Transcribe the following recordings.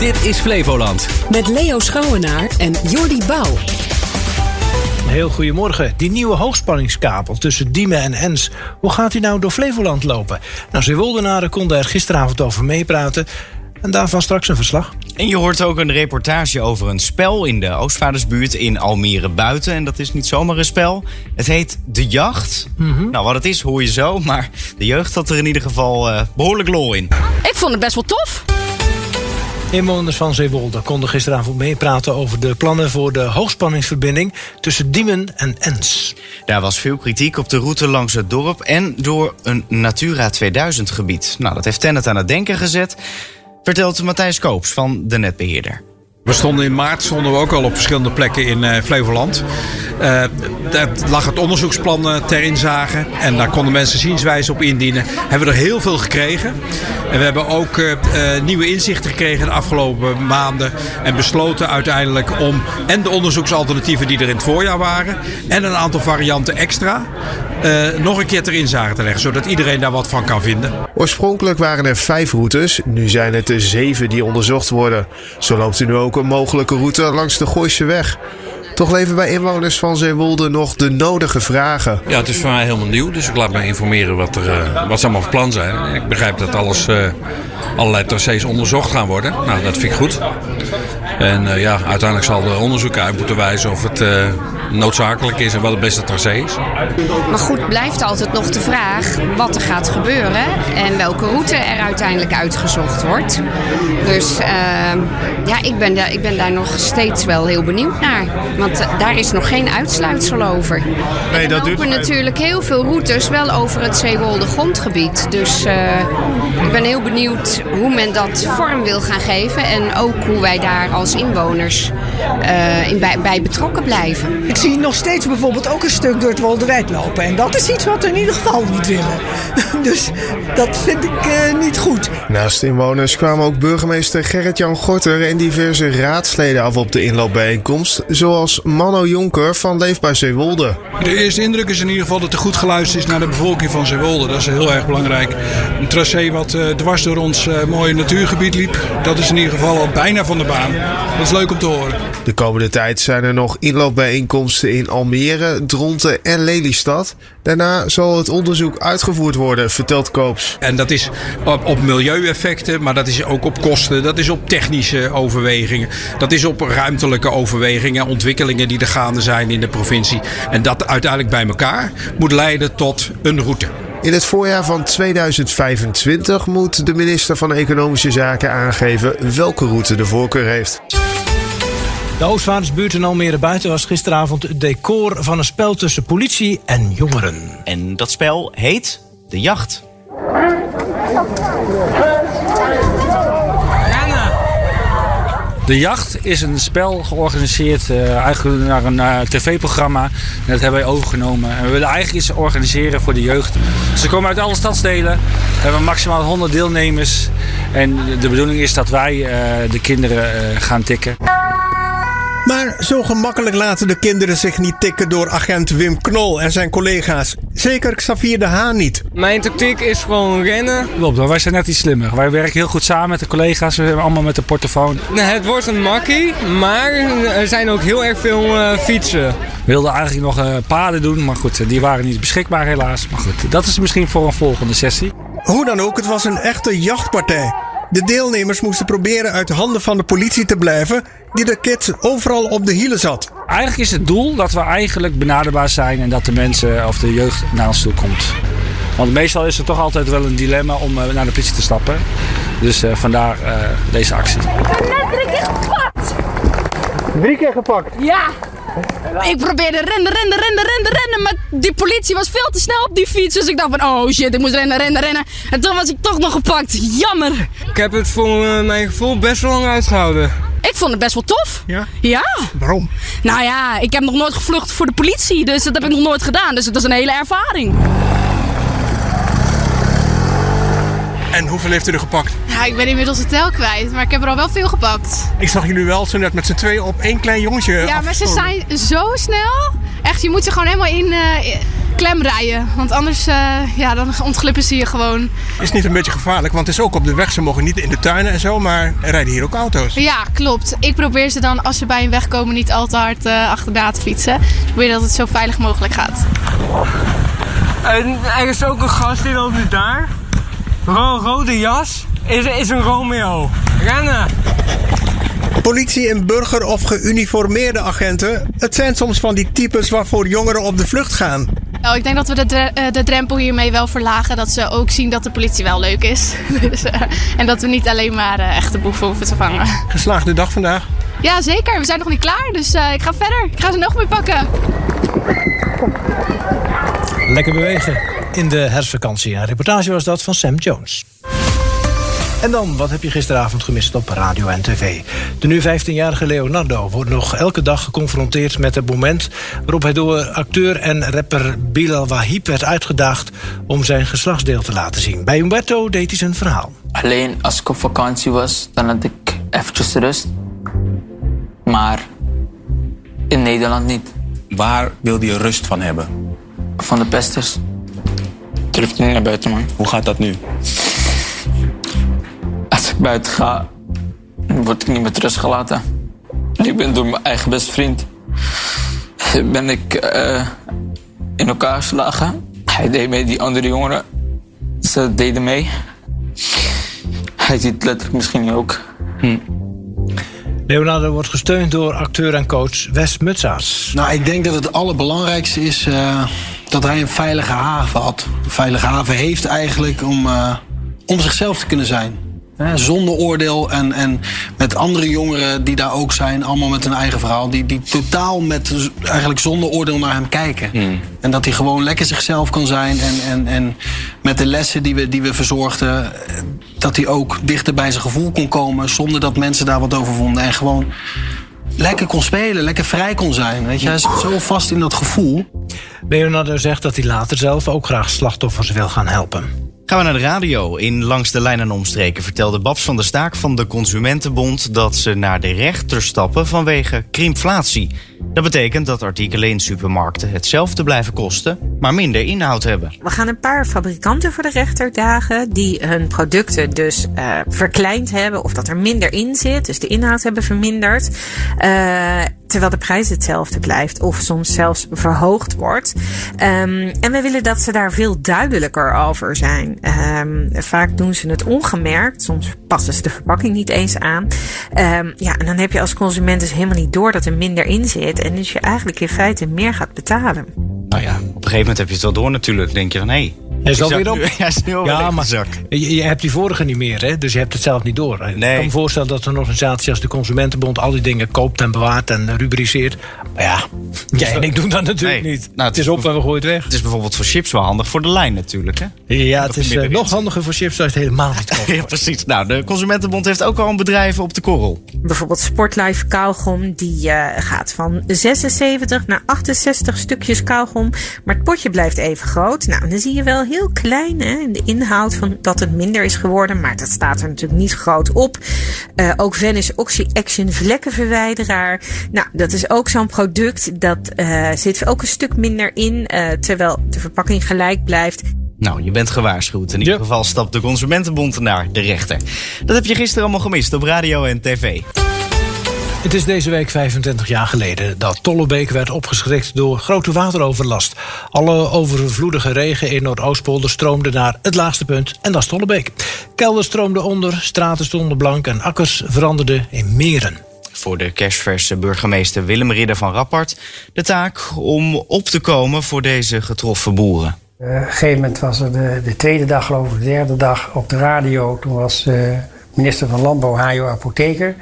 Dit is Flevoland. Met Leo Schouwenaar en Jordi Bouw. Heel goedemorgen. Die nieuwe hoogspanningskabel tussen Diemen en Ens. Hoe gaat die nou door Flevoland lopen? Nou, Zeewoldenaren konden er gisteravond over meepraten. En daarvan straks een verslag. En je hoort ook een reportage over een spel in de Oostvaardersbuurt in Almere Buiten. En dat is niet zomaar een spel. Het heet De Jacht. Nou, wat het is hoor je zo. Maar de jeugd had er in ieder geval eh, behoorlijk lol in. Ik vond het best wel tof. Inwoners van Zeewolde konden gisteravond meepraten over de plannen voor de hoogspanningsverbinding tussen Diemen en Ens. Daar was veel kritiek op de route langs het dorp en door een Natura 2000 gebied. Nou, dat heeft Tennet aan het denken gezet, vertelt Matthijs Koops van de netbeheerder. We stonden in maart stonden we ook al op verschillende plekken in eh, Flevoland. Eh, daar lag het onderzoeksplan eh, ter inzage. En daar konden mensen zienswijze op indienen. Hebben we er heel veel gekregen. En we hebben ook nieuwe inzichten gekregen de afgelopen maanden. En besloten uiteindelijk om en de onderzoeksalternatieven die er in het voorjaar waren. En een aantal varianten extra. Eh, nog een keer ter inzage te leggen. Zodat iedereen daar wat van kan vinden. Oorspronkelijk waren er vijf routes, nu zijn het er zeven die onderzocht worden. Zo loopt er nu ook een mogelijke route langs de Gooise weg. Toch leven bij inwoners van Zeewolde nog de nodige vragen. Ja, het is voor mij helemaal nieuw, dus ik laat me informeren wat, er, eh, wat ze allemaal van plan zijn. Ik begrijp dat alles, eh, allerlei tracés onderzocht gaan worden. Nou, dat vind ik goed. En eh, ja, uiteindelijk zal de onderzoek uit moeten wijzen of het eh, noodzakelijk is en wat het beste tracé is. Maar goed, blijft altijd nog de vraag wat er gaat gebeuren en welke route er uiteindelijk uitgezocht wordt. Dus ehm, ja, ik ben, daar, ik ben daar nog steeds wel heel benieuwd naar. Want eh, daar is nog geen uitsluitsel over. Nee, er dat duurt lopen even. natuurlijk heel veel routes wel over het Zeewolde grondgebied. Dus eh, ik ben heel benieuwd hoe men dat vorm wil gaan geven. En ook hoe wij daar als inwoners eh, in bij, bij betrokken blijven. Ik zie nog steeds bijvoorbeeld ook een stuk door het Wolderwijd lopen. En dat is iets wat we in ieder geval niet willen. Dus dat vind ik eh, niet goed. Naast inwoners kwamen ook burgemeester Gerrit-Jan Gorter en diverse raadsleden af op de inloopbijeenkomst. Zoals Manno Jonker van Leefbaar Zeewolde. De eerste indruk is in ieder geval dat er goed geluisterd is naar de bevolking van Zeewolde. Dat is heel erg belangrijk. Een tracé wat eh, dwars door ons eh, mooie natuurgebied liep. Dat is in ieder geval al bijna van de baan. Dat is leuk om te horen. De komende tijd zijn er nog inloopbijeenkomsten in Almere, Dronten en Lelystad. Daarna zal het onderzoek uitgevoerd worden, vertelt Koops. En dat is op, op milieueffecten, maar dat is ook op kosten. Dat is op technische overwegingen. Dat is op ruimtelijke overwegingen, ontwikkelingen die er gaande zijn in de provincie. En dat uiteindelijk bij elkaar moet leiden tot een route. In het voorjaar van 2025 moet de minister van Economische Zaken aangeven welke route de voorkeur heeft. De Oostvaardersbuurt in Almere Buiten was gisteravond het decor van een spel tussen politie en jongeren. En dat spel heet De Jacht. De Jacht is een spel georganiseerd eh, eigenlijk naar een eh, tv-programma. Dat hebben wij overgenomen. En we willen eigenlijk iets organiseren voor de jeugd. Ze komen uit alle stadsdelen. We hebben maximaal 100 deelnemers. En de bedoeling is dat wij eh, de kinderen gaan tikken. Maar zo gemakkelijk laten de kinderen zich niet tikken door agent Wim Knol en zijn collega's. Zeker Xavier de Haan niet. Mijn tactiek is gewoon rennen. Klopt, maar wij zijn net iets slimmer. Wij werken heel goed samen met de collega's. We hebben allemaal met de portofoon. Het wordt een makkie, maar er zijn ook heel erg veel eh, fietsen. We wilden eigenlijk nog eh, paden doen, maar goed, die waren niet beschikbaar helaas. Maar goed, dat is misschien voor een volgende sessie. Hoe dan ook, het was een echte jachtpartij. De deelnemers moesten proberen uit de handen van de politie te blijven, die de kids overal op de hielen zat. Eigenlijk is het doel dat we eigenlijk benaderbaar zijn en dat de mensen of de jeugd naar ons toe komt. Want meestal is er toch altijd wel een dilemma om eh, naar de politie te stappen. Dus eh, vandaar eh, deze actie. Net drie keer gepakt! Drie keer gepakt. Ja! Ik probeerde rennen, rennen, rennen, rennen, rennen. Maar die politie was veel te snel op die fiets. Dus ik dacht van, oh shit, ik moest rennen, rennen, rennen. En toen was ik toch nog gepakt. Jammer. Ik heb het voor eh, mijn gevoel best wel lang uitgehouden. Ik vond het best wel tof. Ja? Ja. Waarom? Nou ja, ik heb nog nooit gevlucht voor de politie. Dus dat heb ik nog nooit gedaan. Dus het was een hele ervaring. En hoeveel heeft u er gepakt? Ja, ik ben inmiddels de tel kwijt, maar ik heb er al wel veel gepakt. Ik zag jullie wel zo net met z'n tweeën op één klein jongetje Ja, maar ze zijn zo snel. Echt, je moet ze gewoon helemaal in, eh, klem rijden. Want anders eh, ja, dan ontglippen ze je gewoon. Is niet een beetje gevaarlijk, want het is ook op de weg. Ze mogen niet in de tuinen en zo, maar er rijden hier ook auto's. Ja, klopt. Ik probeer ze dan, als ze bij een weg komen, niet al te hard uh, achterna te fietsen. Ik probeer dat het zo veilig mogelijk gaat. En er is ook een gast die loopt nu daar. Ro rode jas. Is, is een Romeo. Rennen! Politie en burger of geuniformeerde agenten. Het zijn soms van die types waarvoor jongeren op de vlucht gaan. Nou, ik denk dat we de, dre- eh, de drempel hiermee wel verlagen. Dat ze ook zien dat de politie wel leuk is. dus, eh, en dat we niet alleen maar eh, echte boeven hoeven te vangen. Geslaagde dag vandaag. Ja, zeker. We zijn nog niet klaar. Dus eh, ik ga verder. Ik ga ze nog mee pakken. Lekker bewegen in de herfstvakantie. Een reportage was dat van Sam Jones. En dan, wat heb je gisteravond gemist op radio en tv? De nu 15-jarige Leonardo wordt nog elke dag geconfronteerd met het moment waarop hij door acteur en rapper Bilal Wahib werd uitgedaagd om zijn geslachtsdeel te laten zien. Bij Umberto deed hij zijn verhaal. Alleen als ik op vakantie was, dan had ik eventjes rust. Maar in Nederland niet. Waar wilde je rust van hebben? Van de pesters. Durf niet naar buiten, man. Hoe gaat dat nu? Als ik buiten ga, word ik niet met rust gelaten. Ik ben door mijn eigen beste vriend. Ben ik eh, in elkaar geslagen. Hij deed mee, die andere jongeren. Ze deden mee. Hij ziet letterlijk misschien ook. Leonardo wordt gesteund door acteur en coach Wes Mutsaars. Nou, ik denk dat het allerbelangrijkste is eh, dat hij een veilige haven had. Een veilige haven heeft eigenlijk om, eh, om zichzelf te kunnen zijn. Hè, zonder oordeel en, en met andere jongeren die daar ook zijn, allemaal met hun eigen verhaal, die, die totaal met eigenlijk zonder oordeel naar hem kijken. En dat hij gewoon lekker zichzelf kan zijn en, en, en met de lessen die we, die we verzorgden, eh, dat hij ook dichter bij zijn gevoel kon komen zonder dat mensen daar wat over vonden. En gewoon lekker kon spelen, lekker vrij kon zijn. Weet je, hij zit zo vast in dat gevoel. Leonardo zegt dat hij later zelf ook graag slachtoffers wil gaan helpen. Gaan we naar de radio. In Langs de Lijn en Omstreken vertelde Babs van der Staak van de Consumentenbond dat ze naar de rechter stappen vanwege krimflatie. Dat betekent dat artikelen in supermarkten hetzelfde blijven kosten, maar minder inhoud hebben. We gaan een paar fabrikanten voor de rechter dagen die hun producten dus eh, verkleind hebben of dat er minder in zit, dus de inhoud hebben verminderd. Eh, terwijl de prijs hetzelfde blijft of soms zelfs verhoogd wordt. Ehm, en we willen dat ze daar veel duidelijker over zijn. Ehm, vaak doen ze het ongemerkt, soms passen ze de verpakking niet eens aan. Ehm, ja, en dan heb je als consument dus helemaal niet door dat er minder in zit en dus je eigenlijk in feite meer gaat betalen. Nou ja, op een gegeven moment heb je het wel door natuurlijk. denk je van, hé, Hij is alweer op. nu- Hij is nu alweer Ja, maar de zak. je, je hebt die vorige niet meer, hè? dus je hebt het zelf niet door. Ik kan me voorstellen dat een organisatie als de Consumentenbond al die dingen koopt en bewaart en rubriceert. Maar ja, jij en ik doen dat natuurlijk Nee. niet. Nou, het is op en we gooien het weg. Het is bijvoorbeeld voor chips wel handig voor de lijn natuurlijk. Hè? Ja, het is eh, nog handiger voor chips als je het helemaal niet koopt. Ja, precies. Nou, de Consumentenbond heeft ook al een bedrijf op de korrel. Bijvoorbeeld Sportlife kauwgom, die eh, gaat van 76 naar 68 stukjes kauwgom. Maar het potje blijft even groot. Nou, dan zie je wel heel klein hè, in de inhoud van dat het minder is geworden. Maar dat staat er natuurlijk niet groot op. Eh, ook Vanish Oxy Action vlekkenverwijderaar. Nou, dat is ook zo'n product. Dat eh, zit ook een stuk minder in. eh, terwijl de verpakking gelijk blijft. Nou, je bent gewaarschuwd. In ieder geval stapt de Consumentenbond naar de rechter. Dat heb je gisteren allemaal gemist op radio en tv. Het is deze week 25 jaar geleden dat Tollebeek werd opgeschrikt door grote wateroverlast. Alle overvloedige regen in Noordoostpolder stroomde naar het laagste punt en dat is Tollebeek. Kelder stroomde onder, straten stonden blank en akkers veranderden in meren. Voor de kerstverse burgemeester Willem Ridder van Rappard de taak om op te komen voor deze getroffen boeren. Eh, op een gegeven moment was er de, de tweede dag, geloof ik, de derde dag op de radio. Toen was eh, minister van Landbouw, Hajo Apotheker.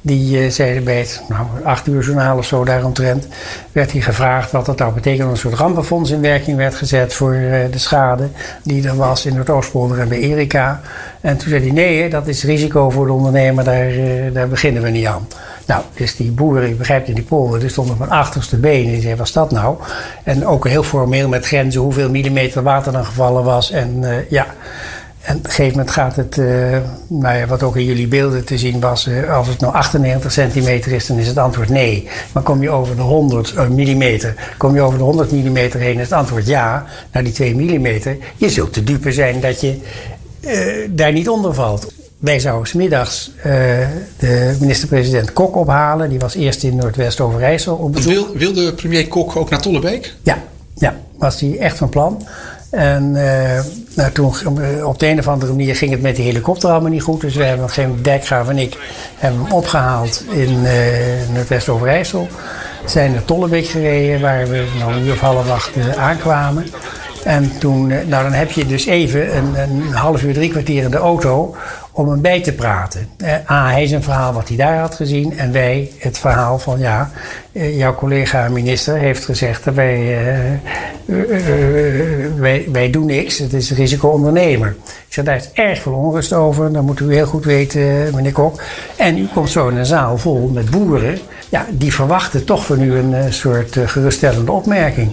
Die eh, zei bij het nou, acht uur journaal of zo daaromtrent... werd hij gevraagd wat dat nou betekende. Een soort rampenfonds in werking werd gezet voor eh, de schade... die er was in Noordoostpolder en bij Erika. En toen zei hij, nee, dat is risico voor de ondernemer. Daar, eh, daar beginnen we niet aan. Nou, dus die boeren, je begrijpt in die polder, die stonden op hun achterste benen. Die zeiden, wat is dat nou? En ook heel formeel met grenzen hoeveel millimeter water dan gevallen was. En ja, En op een gegeven moment gaat het, uh, nou ja, wat ook in jullie beelden te zien was, uh, als het nou 98 centimeter is, dan is het antwoord nee. Maar kom je over de 100 uh, millimeter, kom je over de 100 millimeter heen, is het antwoord ja. Nou, die 2 millimeter, je zult te dupe zijn dat je daar niet onder valt. Wij zouden smiddags de minister-president Kok ophalen. Die was eerst in Noordwest-Overijssel op bezoek. Wil, wilde premier Kok ook naar Tollebeek? Ja, ja, was hij echt van plan. En uh, nou, toen op de een of andere manier ging het met de helikopter allemaal niet goed. Dus we hebben geen Dijkgraaf en ik hebben hem opgehaald in uh, Noordwest-Overijssel. Zijn naar Tollebeek gereden, waar we nou een uur of half acht aankwamen. En toen, nou dan heb je dus even een, een half uur, drie kwartier in de auto om hem bij te praten. Uh, A, hij zijn verhaal wat hij daar had gezien. En wij het verhaal van ja, uh, jouw collega minister heeft gezegd dat wij, uh, wij, wij doen niks. Het is risico-ondernemer. Ik zei, daar is erg veel onrust over. Dat moet u heel goed weten, meneer Kok. En u komt zo in een zaal vol met boeren. Ja, die verwachten toch van u een soort geruststellende opmerking.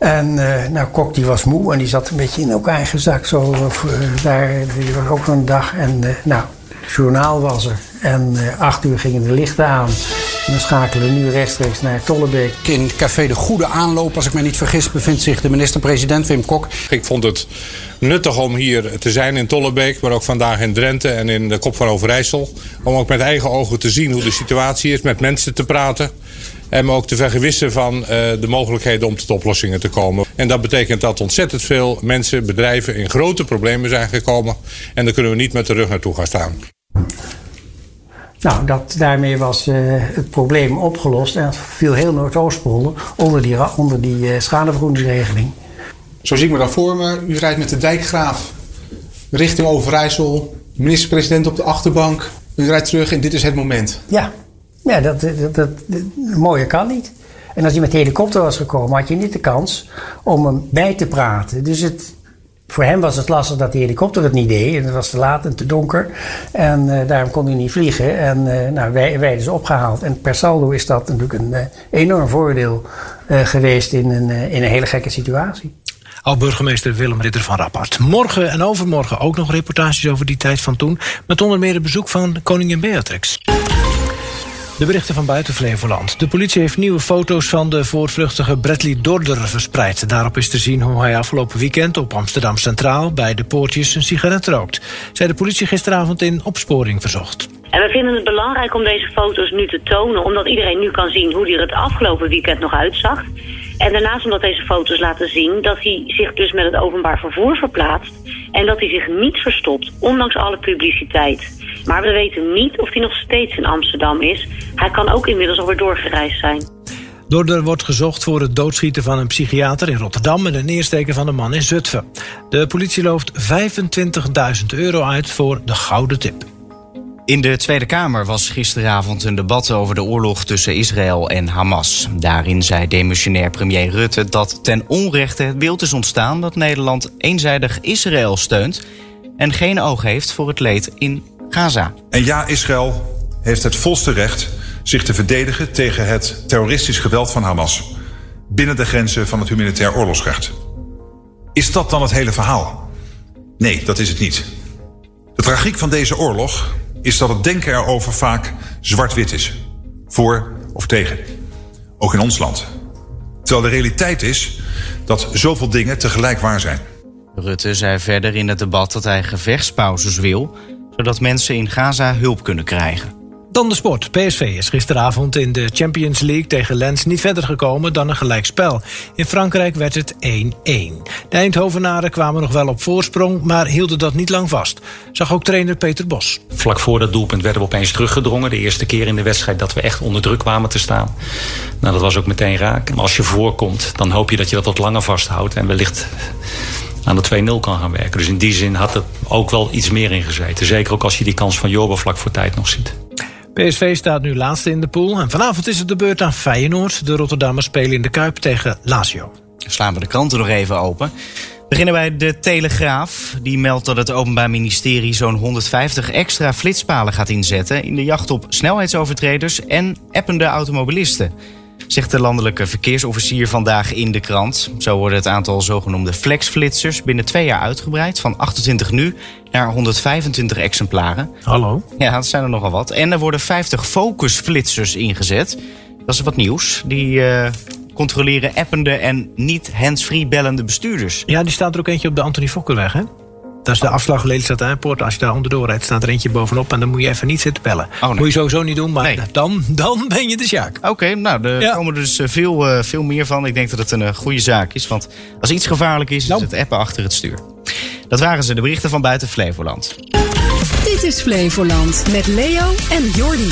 En uh, nou, Kok die was moe en die zat een beetje in elkaar gezakt. Zo, uh, daar, die was ook een dag. En uh, nou, het journaal was er. En acht uur gingen de lichten aan. En dan schakelen we nu rechtstreeks naar Tollebeek. In Café De Goede Aanloop, als ik me niet vergis, bevindt zich de minister-president Wim Kok. Ik vond het nuttig om hier te zijn in Tollebeek, maar ook vandaag in Drenthe en in de Kop van Overijssel. Om ook met eigen ogen te zien hoe de situatie is, met mensen te praten. En me ook te vergewissen van uh, de mogelijkheden om tot oplossingen te komen. En dat betekent dat ontzettend veel mensen, bedrijven in grote problemen zijn gekomen. En daar kunnen we niet met de rug naartoe gaan staan. Nou, dat, daarmee was uh, het probleem opgelost. En viel heel Noordoostpolder onder die, onder die uh, schadevergoedingsregeling. Zo zie ik me dan voor me. U rijdt met de dijkgraaf richting Overijssel. Minister-president op de achterbank. U rijdt terug en dit is het moment. Ja, ja, dat, dat, dat, dat mooie kan niet. En als hij met de helikopter was gekomen, had je niet de kans om hem bij te praten. Dus het, voor hem was het lastig dat de helikopter het niet deed. En het was te laat en te donker. En uh, daarom kon hij niet vliegen. En uh, nou, wij, wij dus opgehaald. En per saldo is dat natuurlijk een uh, enorm voordeel geweest in een, in een hele gekke situatie. Al-burgemeester Willem Ritter van Rappert. Morgen en overmorgen ook nog reportages over die tijd van toen. Met onder meer een bezoek van koningin Beatrix. De berichten van buiten Flevoland. De politie heeft nieuwe foto's van de voortvluchtige Bradley Dorder verspreid. Daarop is te zien hoe hij afgelopen weekend op Amsterdam Centraal... bij de poortjes een sigaret rookt. Zij de politie gisteravond in opsporing verzocht. En we vinden het belangrijk om deze foto's nu te tonen... omdat iedereen nu kan zien hoe hij er het afgelopen weekend nog uitzag. En daarnaast omdat deze foto's laten zien dat hij zich dus met het openbaar vervoer verplaatst... en dat hij zich niet verstopt, ondanks alle publiciteit... Maar we weten niet of hij nog steeds in Amsterdam is. Hij kan ook inmiddels alweer doorgereisd zijn. Dorder wordt gezocht voor het doodschieten van een psychiater in Rotterdam... en het neersteken van een man in Zutphen. De politie looft 25.000 euro uit voor de gouden tip. In de Tweede Kamer was gisteravond een debat over de oorlog tussen Israël en Hamas. Daarin zei demissionair premier Rutte dat ten onrechte het beeld is ontstaan dat Nederland eenzijdig Israël steunt en geen oog heeft voor het leed in Gaza. En ja, Israël heeft het volste recht zich te verdedigen tegen het terroristisch geweld van Hamas binnen de grenzen van het humanitair oorlogsrecht. Is dat dan het hele verhaal? Nee, dat is het niet. De tragiek van deze oorlog is dat het denken erover vaak zwart-wit is. Voor of tegen. Ook in ons land. Terwijl de realiteit is dat zoveel dingen tegelijk waar zijn. Rutte zei verder in het debat dat hij gevechtspauzes wil, zodat mensen in Gaza hulp kunnen krijgen. Dan de sport. PSV is gisteravond in de Champions League tegen Lens niet verder gekomen dan een gelijkspel. In Frankrijk werd het 1-1. De Eindhovenaren kwamen nog wel op voorsprong, maar hielden dat niet lang vast. Zag ook trainer Peter Bos. Vlak voor dat doelpunt werden we opeens teruggedrongen. De eerste keer in de wedstrijd dat we echt onder druk kwamen te staan. Nou, dat was ook meteen raak. Maar als je voorkomt, dan hoop je dat je dat wat langer vasthoudt. En wellicht aan de 2-0 kan gaan werken. Dus in die zin had er ook wel iets meer in gezeten. Zeker ook als je die kans van Jorba vlak voor tijd nog ziet. PSV staat nu laatste in de pool. En vanavond is het de beurt aan Feyenoord. De Rotterdammers spelen in de Kuip tegen Lazio. Slaan we de kranten nog even open. Beginnen bij de Telegraaf. Die meldt dat het Openbaar Ministerie zo'n 150 extra flitspalen gaat inzetten... in de jacht op snelheidsovertreders en appende automobilisten. Zegt de landelijke verkeersofficier vandaag in de krant. Zo wordt het aantal zogenoemde flexflitsers binnen twee jaar uitgebreid. Van 28 nu naar 125 exemplaren. Hallo? Ja, dat zijn er nogal wat. En er worden 50 focusflitsers ingezet. Dat is wat nieuws. Die eh, controleren appende en niet hands-free bellende bestuurders. Ja, die staat er ook eentje op de Antonie Fokkerweg, hè? Dat is de afslag Lelystad Airport. Als je daar onderdoor rijdt, staat er eentje bovenop. En dan moet je even niet zitten bellen. nee. Moet je sowieso niet doen, maar dan, dan ben je de Sjaak. Oké, nou, er komen er dus eh, veel, eh, veel meer van. Ik denk dat het een eh, goede zaak is. Want als iets gevaarlijk is, is het appen achter het stuur. Dat waren ze, de berichten van buiten Flevoland. Dit is Flevoland met Leo en Jordi.